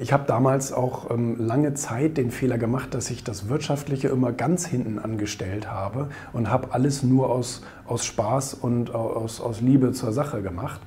Ich habe damals auch ähm, lange Zeit den Fehler gemacht, dass ich das Wirtschaftliche immer ganz hinten angestellt habe und habe alles nur aus, aus Spaß und aus, aus Liebe zur Sache gemacht.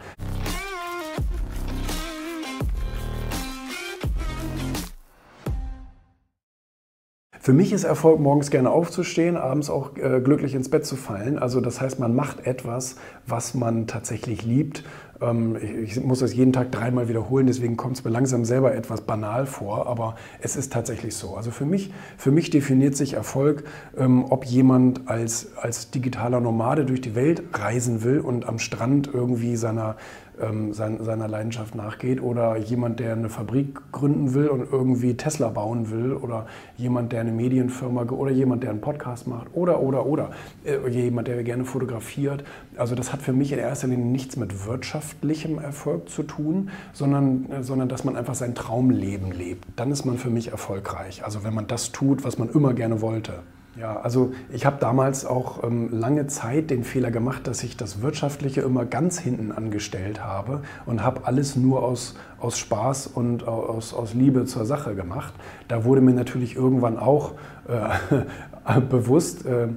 Für mich ist Erfolg, morgens gerne aufzustehen, abends auch äh, glücklich ins Bett zu fallen. Also das heißt, man macht etwas, was man tatsächlich liebt. Ähm, ich, muss das jeden Tag dreimal wiederholen, deswegen kommt es mir langsam selber etwas banal vor, aber es ist tatsächlich so. Also für mich, für mich definiert sich Erfolg, ähm, ob jemand als, als digitaler Nomade durch die Welt reisen will und am Strand irgendwie seiner, ähm, sein, seiner Leidenschaft nachgeht oder jemand, der eine Fabrik gründen will und irgendwie Tesla bauen will oder jemand, der eine Medienfirma oder jemand, der einen Podcast macht oder, oder, oder äh, jemand, der gerne fotografiert. Also das hat für mich in erster Linie nichts mit wirtschaftlichem Erfolg zu tun, sondern, äh, sondern dass man einfach sein Traumleben lebt. Dann ist man für mich erfolgreich. Also wenn man das tut, was man immer gerne wollte. Ja, also ich habe damals auch ähm, lange Zeit den Fehler gemacht, dass ich das Wirtschaftliche immer ganz hinten angestellt habe und habe alles nur aus, aus Spaß und aus, aus Liebe zur Sache gemacht. Da wurde mir natürlich irgendwann auch äh, bewusst, äh, äh,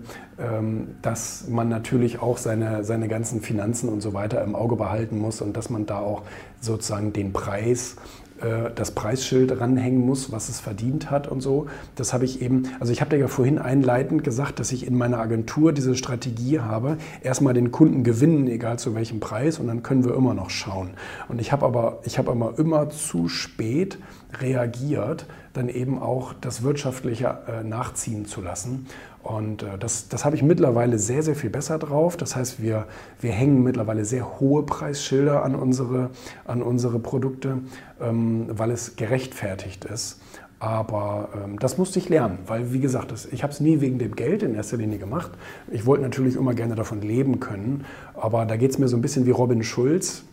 dass man natürlich auch seine, seine ganzen Finanzen und so weiter im Auge behalten muss und dass man da auch sozusagen den Preis äh, das Preisschild ranhängen muss, was es verdient hat und so. Das habe ich eben, also ich habe dir ja vorhin einleitend gesagt, dass ich in meiner Agentur diese Strategie habe, erstmal den Kunden gewinnen, egal zu welchem Preis, und dann können wir immer noch schauen. Und ich habe aber, ich habe aber immer zu spät reagiert, dann eben auch das Wirtschaftliche äh, nachziehen zu lassen. Und äh, das, das habe ich mittlerweile sehr, sehr viel besser drauf. Das heißt, wir, wir hängen mittlerweile sehr hohe Preisschilder an unsere, an unsere Produkte, ähm, weil es gerechtfertigt ist. Aber ähm, das musste ich lernen, weil wie gesagt, das, ich habe es nie wegen dem Geld in erster Linie gemacht. Ich wollte natürlich immer gerne davon leben können, aber da geht es mir so ein bisschen wie Robin Schulz.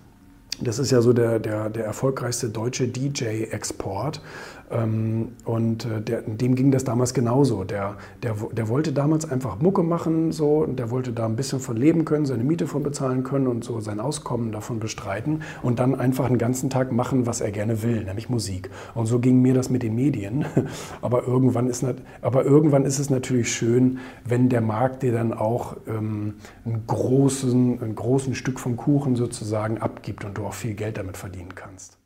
Das ist ja so der, der, der erfolgreichste deutsche DJ-Export. Ähm, und äh, der, dem ging das damals genauso. Der, der, der wollte damals einfach Mucke machen, so, der wollte da ein bisschen von leben können, seine Miete von bezahlen können und so sein Auskommen davon bestreiten und dann einfach den ganzen Tag machen, was er gerne will, nämlich Musik. Und so ging mir das mit den Medien. Aber irgendwann ist, aber irgendwann ist es natürlich schön, wenn der Markt dir dann auch ähm, einen, großen, einen großen Stück vom Kuchen sozusagen abgibt und du auch viel Geld damit verdienen kannst.